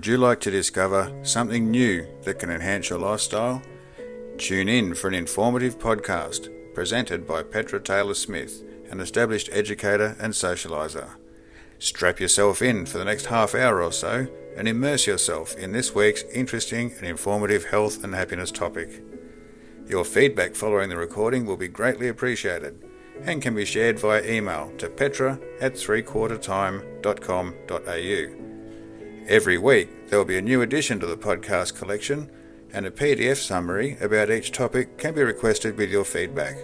Would you like to discover something new that can enhance your lifestyle? Tune in for an informative podcast presented by Petra Taylor Smith, an established educator and socializer. Strap yourself in for the next half hour or so and immerse yourself in this week's interesting and informative health and happiness topic. Your feedback following the recording will be greatly appreciated and can be shared via email to petra at threequartertime.com.au. Every week there will be a new addition to the podcast collection and a PDF summary about each topic can be requested with your feedback.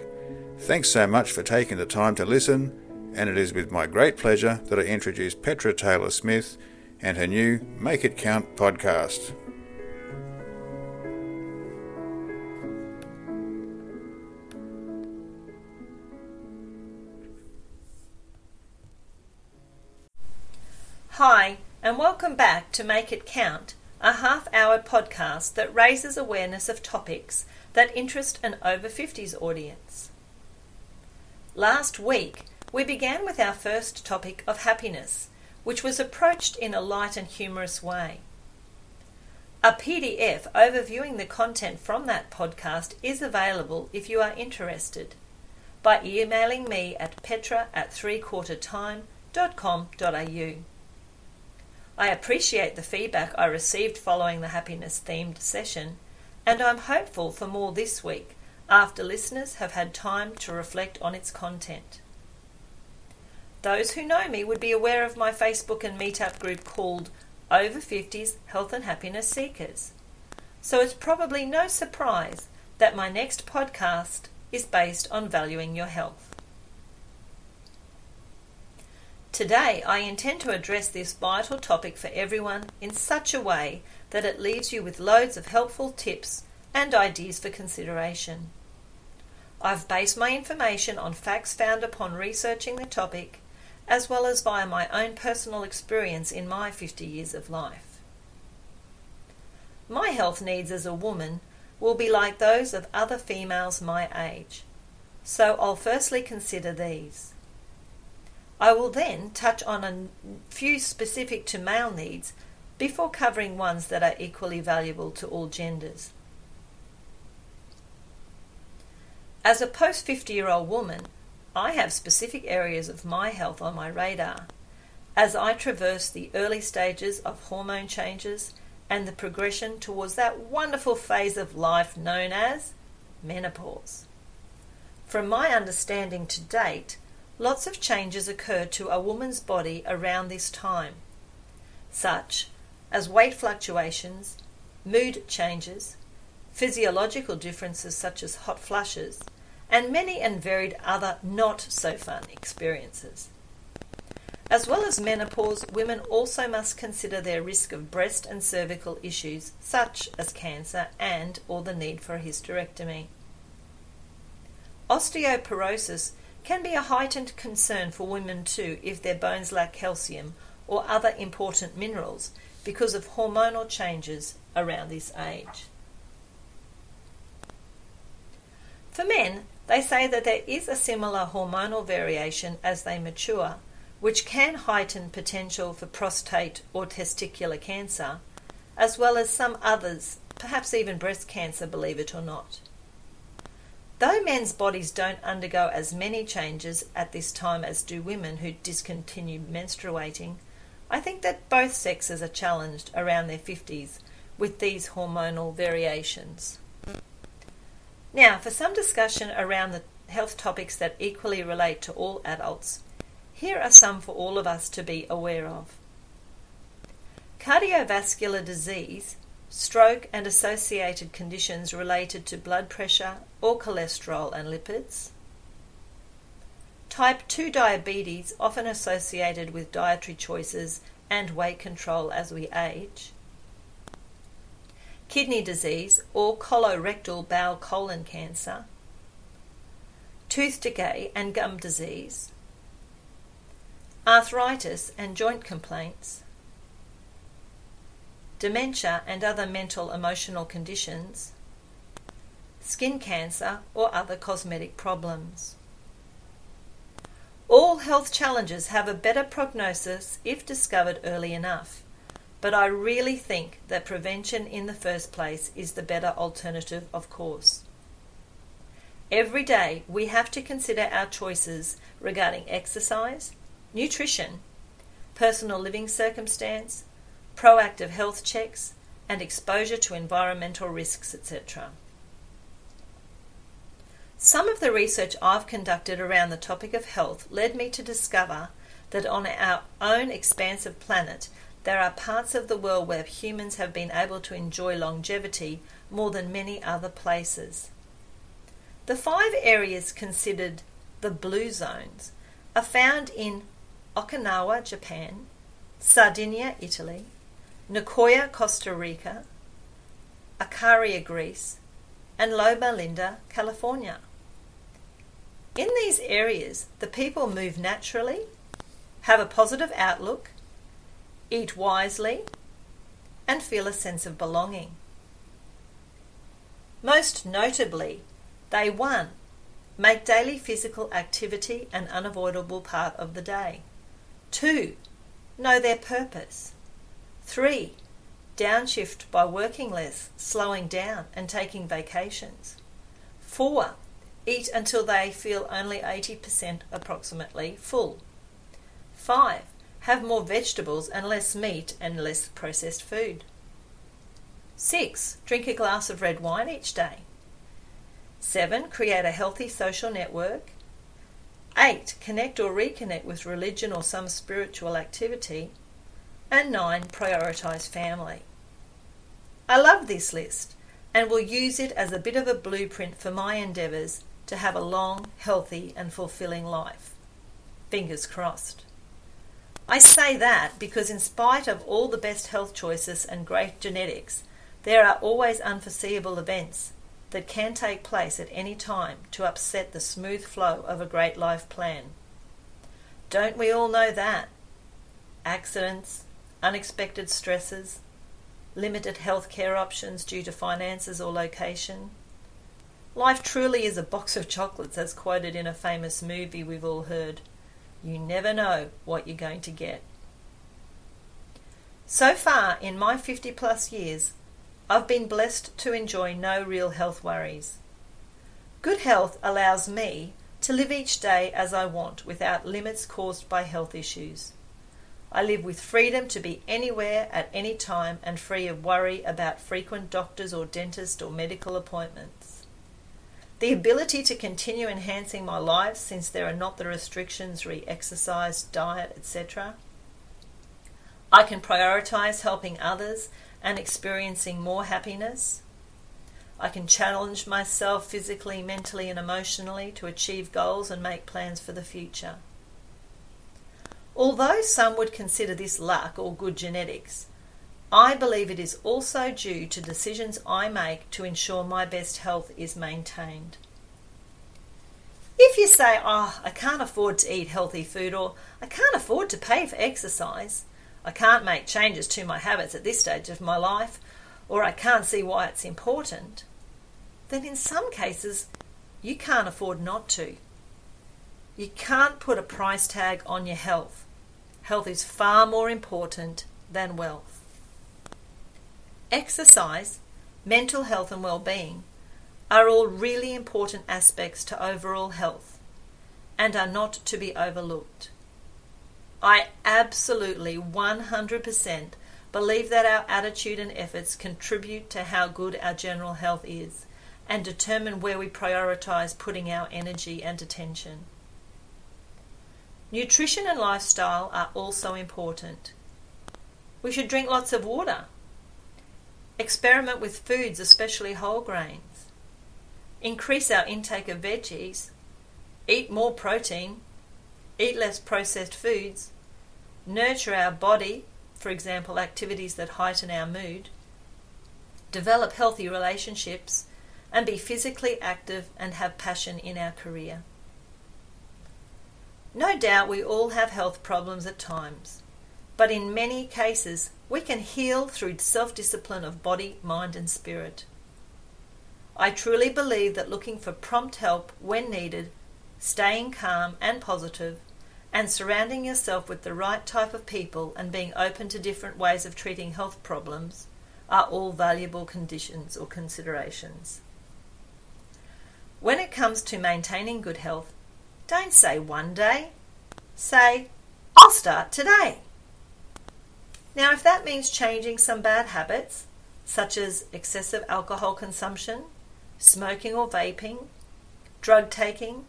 Thanks so much for taking the time to listen, and it is with my great pleasure that I introduce Petra Taylor Smith and her new Make It Count podcast. Hi, and welcome back to Make It Count, a half hour podcast that raises awareness of topics that interest an over 50s audience. Last week, we began with our first topic of happiness, which was approached in a light and humorous way. A PDF overviewing the content from that podcast is available if you are interested by emailing me at petra at threequartertime.com.au. I appreciate the feedback I received following the happiness themed session, and I'm hopeful for more this week after listeners have had time to reflect on its content. Those who know me would be aware of my Facebook and Meetup group called Over 50s Health and Happiness Seekers. So it's probably no surprise that my next podcast is based on valuing your health. Today, I intend to address this vital topic for everyone in such a way that it leaves you with loads of helpful tips and ideas for consideration. I've based my information on facts found upon researching the topic, as well as via my own personal experience in my 50 years of life. My health needs as a woman will be like those of other females my age, so I'll firstly consider these. I will then touch on a few specific to male needs before covering ones that are equally valuable to all genders. As a post 50 year old woman, I have specific areas of my health on my radar as I traverse the early stages of hormone changes and the progression towards that wonderful phase of life known as menopause. From my understanding to date, Lots of changes occur to a woman's body around this time, such as weight fluctuations, mood changes, physiological differences such as hot flushes, and many and varied other not so fun experiences. As well as menopause, women also must consider their risk of breast and cervical issues such as cancer and or the need for a hysterectomy. Osteoporosis can be a heightened concern for women too if their bones lack calcium or other important minerals because of hormonal changes around this age. For men, they say that there is a similar hormonal variation as they mature, which can heighten potential for prostate or testicular cancer, as well as some others, perhaps even breast cancer, believe it or not. Though men's bodies don't undergo as many changes at this time as do women who discontinue menstruating, I think that both sexes are challenged around their 50s with these hormonal variations. Now, for some discussion around the health topics that equally relate to all adults, here are some for all of us to be aware of. Cardiovascular disease stroke and associated conditions related to blood pressure or cholesterol and lipids, type 2 diabetes, often associated with dietary choices and weight control as we age, kidney disease or colorectal bowel colon cancer, tooth decay and gum disease, arthritis and joint complaints dementia and other mental emotional conditions, skin cancer, or other cosmetic problems. All health challenges have a better prognosis if discovered early enough, but I really think that prevention in the first place is the better alternative, of course. Every day we have to consider our choices regarding exercise, nutrition, personal living circumstance, proactive health checks, and exposure to environmental risks, etc. Some of the research I've conducted around the topic of health led me to discover that on our own expansive planet, there are parts of the world where humans have been able to enjoy longevity more than many other places. The five areas considered the blue zones are found in Okinawa, Japan, Sardinia, Italy, Nicoya, Costa Rica, Icaria, Greece, and Loma Linda, California. In these areas, the people move naturally, have a positive outlook, eat wisely, and feel a sense of belonging. Most notably, they 1. Make daily physical activity an unavoidable part of the day. 2. Know their purpose. 3. Downshift by working less, slowing down, and taking vacations. 4. Eat until they feel only 80% approximately full. 5. Have more vegetables and less meat and less processed food. 6. Drink a glass of red wine each day. 7. Create a healthy social network. 8. Connect or reconnect with religion or some spiritual activity. And 9. Prioritize family. I love this list and will use it as a bit of a blueprint for my endeavours to have a long, healthy, and fulfilling life. Fingers crossed. I say that because, in spite of all the best health choices and great genetics, there are always unforeseeable events that can take place at any time to upset the smooth flow of a great life plan. Don't we all know that? Accidents, unexpected stresses, limited health care options due to finances or location. Life truly is a box of chocolates, as quoted in a famous movie we've all heard. You never know what you're going to get. So far, in my 50 plus years, I've been blessed to enjoy no real health worries. Good health allows me to live each day as I want without limits caused by health issues. I live with freedom to be anywhere at any time and free of worry about frequent doctors or dentist or medical appointments. The ability to continue enhancing my life since there are not the restrictions re exercise, diet, etc. I can prioritize helping others and experiencing more happiness. I can challenge myself physically, mentally, and emotionally to achieve goals and make plans for the future. Although some would consider this luck or good genetics, I believe it is also due to decisions I make to ensure my best health is maintained. If you say, Oh, I can't afford to eat healthy food, or I can't afford to pay for exercise, I can't make changes to my habits at this stage of my life, or I can't see why it's important, then in some cases you can't afford not to. You can't put a price tag on your health. Health is far more important than wealth. Exercise, mental health, and well being are all really important aspects to overall health and are not to be overlooked. I absolutely 100% believe that our attitude and efforts contribute to how good our general health is and determine where we prioritize putting our energy and attention. Nutrition and lifestyle are also important. We should drink lots of water. Experiment with foods, especially whole grains. Increase our intake of veggies. Eat more protein eat less processed foods, nurture our body, for example, activities that heighten our mood, develop healthy relationships, and be physically active and have passion in our career. No doubt we all have health problems at times, but in many cases we can heal through self discipline of body, mind, and spirit. I truly believe that looking for prompt help when needed, staying calm and positive, and surrounding yourself with the right type of people and being open to different ways of treating health problems are all valuable conditions or considerations. When it comes to maintaining good health, don't say one day, say, I'll start today. Now, if that means changing some bad habits, such as excessive alcohol consumption, smoking or vaping, drug taking,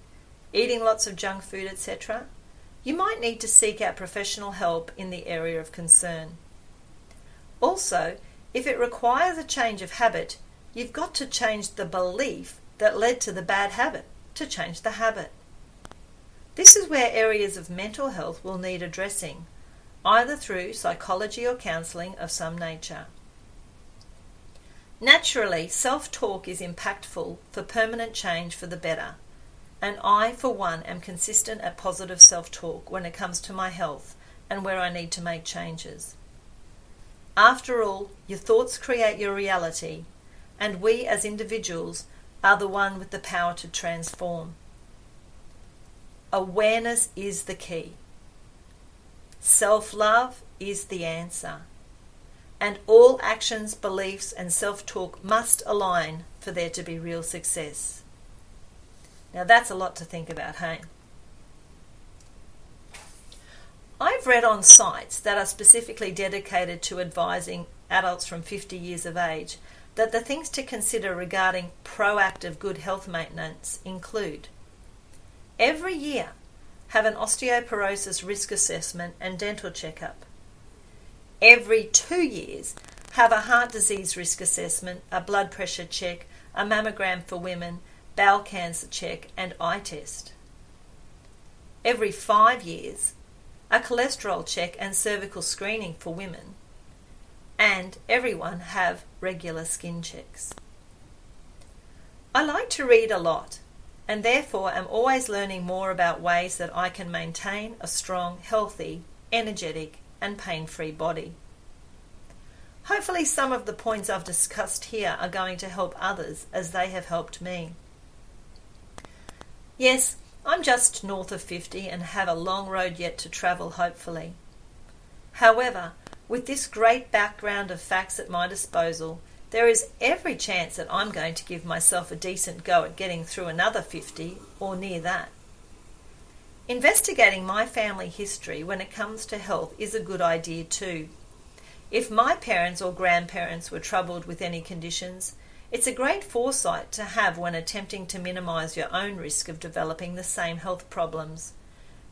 eating lots of junk food, etc., you might need to seek out professional help in the area of concern. Also, if it requires a change of habit, you've got to change the belief that led to the bad habit to change the habit. This is where areas of mental health will need addressing, either through psychology or counselling of some nature. Naturally, self talk is impactful for permanent change for the better, and I, for one, am consistent at positive self talk when it comes to my health and where I need to make changes. After all, your thoughts create your reality, and we as individuals are the one with the power to transform. Awareness is the key. Self love is the answer. And all actions, beliefs, and self talk must align for there to be real success. Now that's a lot to think about, hey? I've read on sites that are specifically dedicated to advising adults from 50 years of age that the things to consider regarding proactive good health maintenance include every year have an osteoporosis risk assessment and dental checkup. Every two years, have a heart disease risk assessment, a blood pressure check, a mammogram for women, bowel cancer check, and eye test. Every five years, a cholesterol check and cervical screening for women. And everyone have regular skin checks. I like to read a lot and therefore am always learning more about ways that I can maintain a strong, healthy, energetic, and pain free body. Hopefully, some of the points I've discussed here are going to help others as they have helped me. Yes, I'm just north of 50 and have a long road yet to travel, hopefully. However, with this great background of facts at my disposal, there is every chance that I'm going to give myself a decent go at getting through another 50 or near that. Investigating my family history when it comes to health is a good idea too. If my parents or grandparents were troubled with any conditions, it's a great foresight to have when attempting to minimize your own risk of developing the same health problems,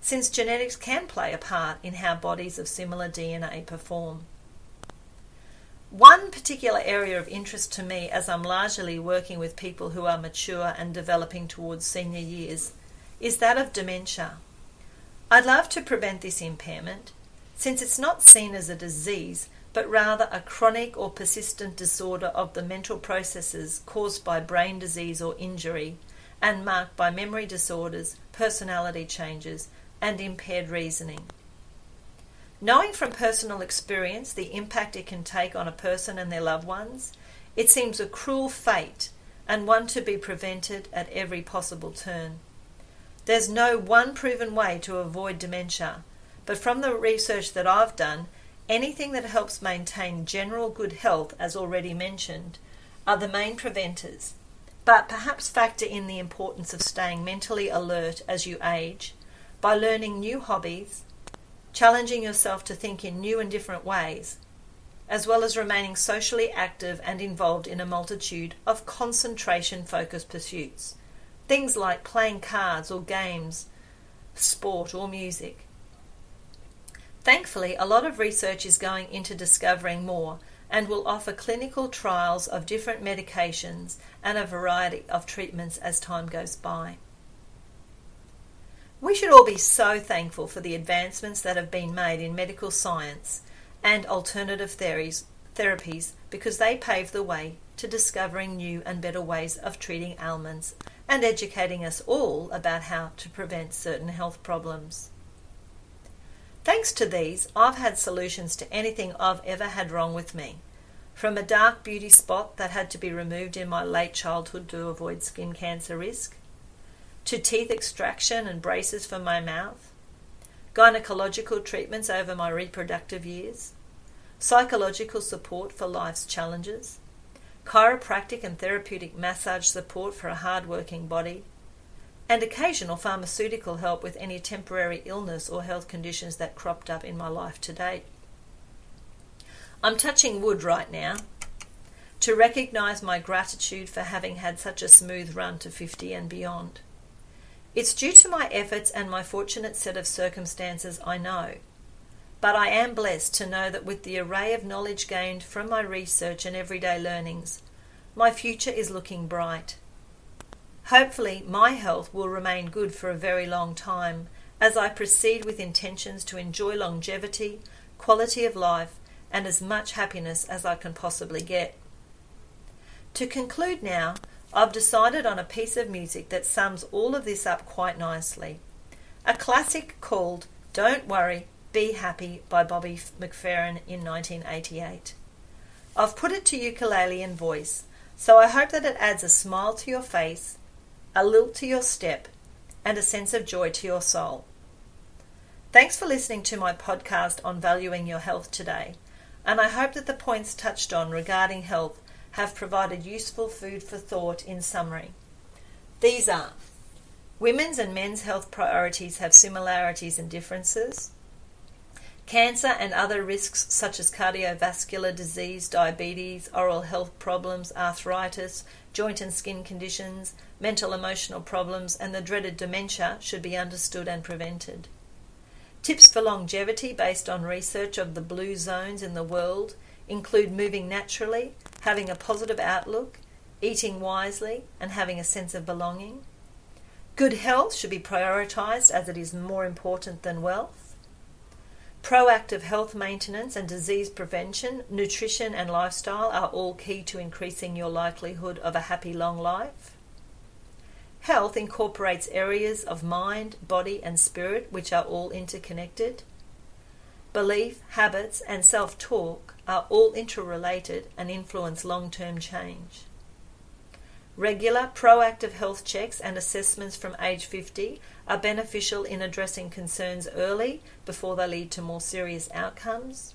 since genetics can play a part in how bodies of similar DNA perform. One particular area of interest to me, as I'm largely working with people who are mature and developing towards senior years, is that of dementia. I'd love to prevent this impairment, since it's not seen as a disease, but rather a chronic or persistent disorder of the mental processes caused by brain disease or injury, and marked by memory disorders, personality changes, and impaired reasoning. Knowing from personal experience the impact it can take on a person and their loved ones, it seems a cruel fate and one to be prevented at every possible turn. There's no one proven way to avoid dementia, but from the research that I've done, anything that helps maintain general good health, as already mentioned, are the main preventers. But perhaps factor in the importance of staying mentally alert as you age by learning new hobbies, challenging yourself to think in new and different ways, as well as remaining socially active and involved in a multitude of concentration focused pursuits. Things like playing cards or games, sport or music. Thankfully, a lot of research is going into discovering more and will offer clinical trials of different medications and a variety of treatments as time goes by. We should all be so thankful for the advancements that have been made in medical science and alternative theories, therapies because they pave the way to discovering new and better ways of treating ailments and educating us all about how to prevent certain health problems. Thanks to these, I've had solutions to anything I've ever had wrong with me. From a dark beauty spot that had to be removed in my late childhood to avoid skin cancer risk, to teeth extraction and braces for my mouth, gynecological treatments over my reproductive years, psychological support for life's challenges, chiropractic and therapeutic massage support for a hard-working body, and occasional pharmaceutical help with any temporary illness or health conditions that cropped up in my life to date. I'm touching wood right now to recognise my gratitude for having had such a smooth run to 50 and beyond. It's due to my efforts and my fortunate set of circumstances, I know. But I am blessed to know that with the array of knowledge gained from my research and everyday learnings, my future is looking bright. Hopefully, my health will remain good for a very long time as I proceed with intentions to enjoy longevity, quality of life, and as much happiness as I can possibly get. To conclude now, I've decided on a piece of music that sums all of this up quite nicely. A classic called Don't Worry, Be Happy by Bobby McFerrin in 1988. I've put it to ukulele and voice, so I hope that it adds a smile to your face a lilt to your step, and a sense of joy to your soul. Thanks for listening to my podcast on valuing your health today, and I hope that the points touched on regarding health have provided useful food for thought in summary. These are Women's and men's health priorities have similarities and differences. Cancer and other risks such as cardiovascular disease, diabetes, oral health problems, arthritis, joint and skin conditions, mental emotional problems, and the dreaded dementia should be understood and prevented. Tips for longevity based on research of the blue zones in the world include moving naturally, having a positive outlook, eating wisely, and having a sense of belonging. Good health should be prioritised as it is more important than wealth. Proactive health maintenance and disease prevention, nutrition, and lifestyle are all key to increasing your likelihood of a happy long life. Health incorporates areas of mind, body, and spirit which are all interconnected. Belief, habits, and self talk are all interrelated and influence long term change. Regular proactive health checks and assessments from age 50 are beneficial in addressing concerns early before they lead to more serious outcomes.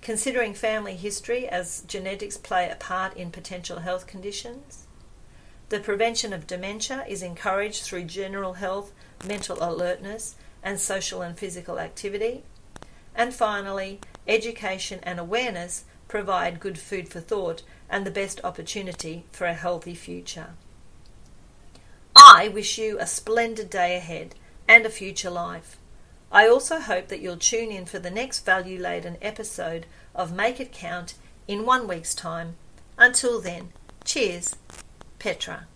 Considering family history as genetics play a part in potential health conditions. The prevention of dementia is encouraged through general health, mental alertness, and social and physical activity. And finally, education and awareness provide good food for thought and the best opportunity for a healthy future. I wish you a splendid day ahead and a future life. I also hope that you'll tune in for the next value laden episode of Make It Count in one week's time. Until then, cheers, Petra.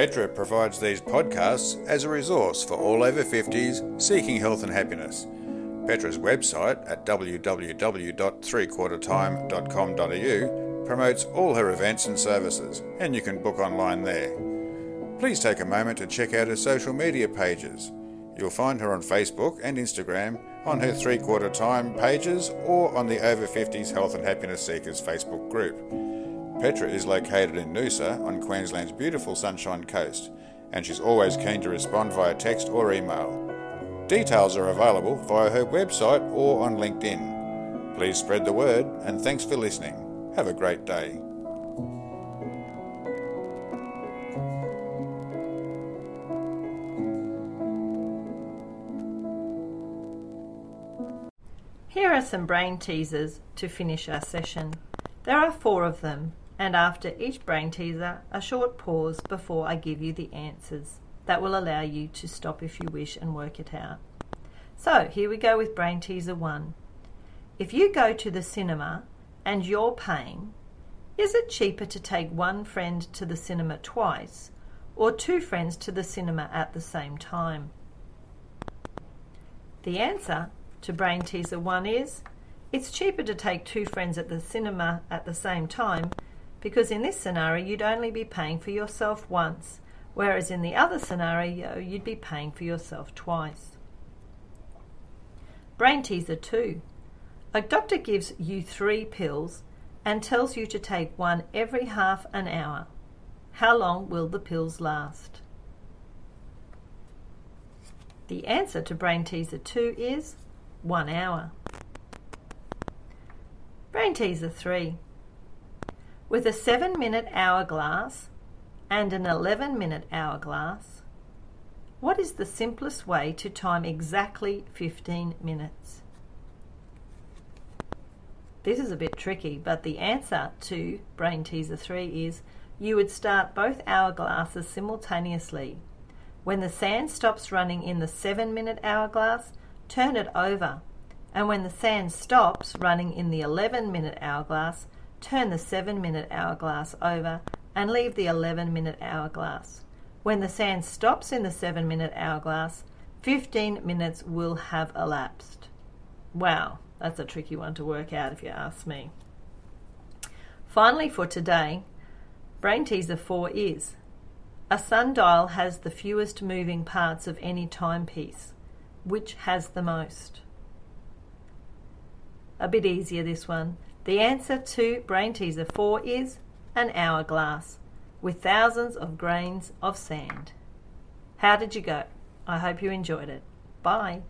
Petra provides these podcasts as a resource for all over 50s seeking health and happiness. Petra's website at www.threequartertime.com.au promotes all her events and services, and you can book online there. Please take a moment to check out her social media pages. You'll find her on Facebook and Instagram, on her Three Quarter Time pages, or on the Over 50s Health and Happiness Seekers Facebook group. Petra is located in Noosa on Queensland's beautiful Sunshine Coast, and she's always keen to respond via text or email. Details are available via her website or on LinkedIn. Please spread the word, and thanks for listening. Have a great day. Here are some brain teasers to finish our session. There are four of them, and after each brain teaser, a short pause before I give you the answers. That will allow you to stop if you wish and work it out. So, here we go with brain teaser one. If you go to the cinema and you're paying, is it cheaper to take one friend to the cinema twice or two friends to the cinema at the same time? The answer to brain teaser one is it's cheaper to take two friends at the cinema at the same time because in this scenario you'd only be paying for yourself once, whereas in the other scenario you'd be paying for yourself twice. Brain teaser 2. A doctor gives you three pills and tells you to take one every half an hour. How long will the pills last? The answer to brain teaser 2 is 1 hour. Brain teaser 3. With a 7 minute hourglass and an 11 minute hourglass, what is the simplest way to time exactly 15 minutes? This is a bit tricky, but the answer to brain teaser 3 is you would start both hourglasses simultaneously. When the sand stops running in the 7 minute hourglass, turn it over. And when the sand stops running in the 11 minute hourglass, turn the 7 minute hourglass over and leave the 11 minute hourglass. When the sand stops in the 7 minute hourglass, 15 minutes will have elapsed. Wow, that's a tricky one to work out if you ask me. Finally, for today, Brain Teaser 4 is a sundial has the fewest moving parts of any timepiece. Which has the most? A bit easier this one. The answer to Brain Teaser 4 is an hourglass with thousands of grains of sand. How did you go? I hope you enjoyed it. Bye.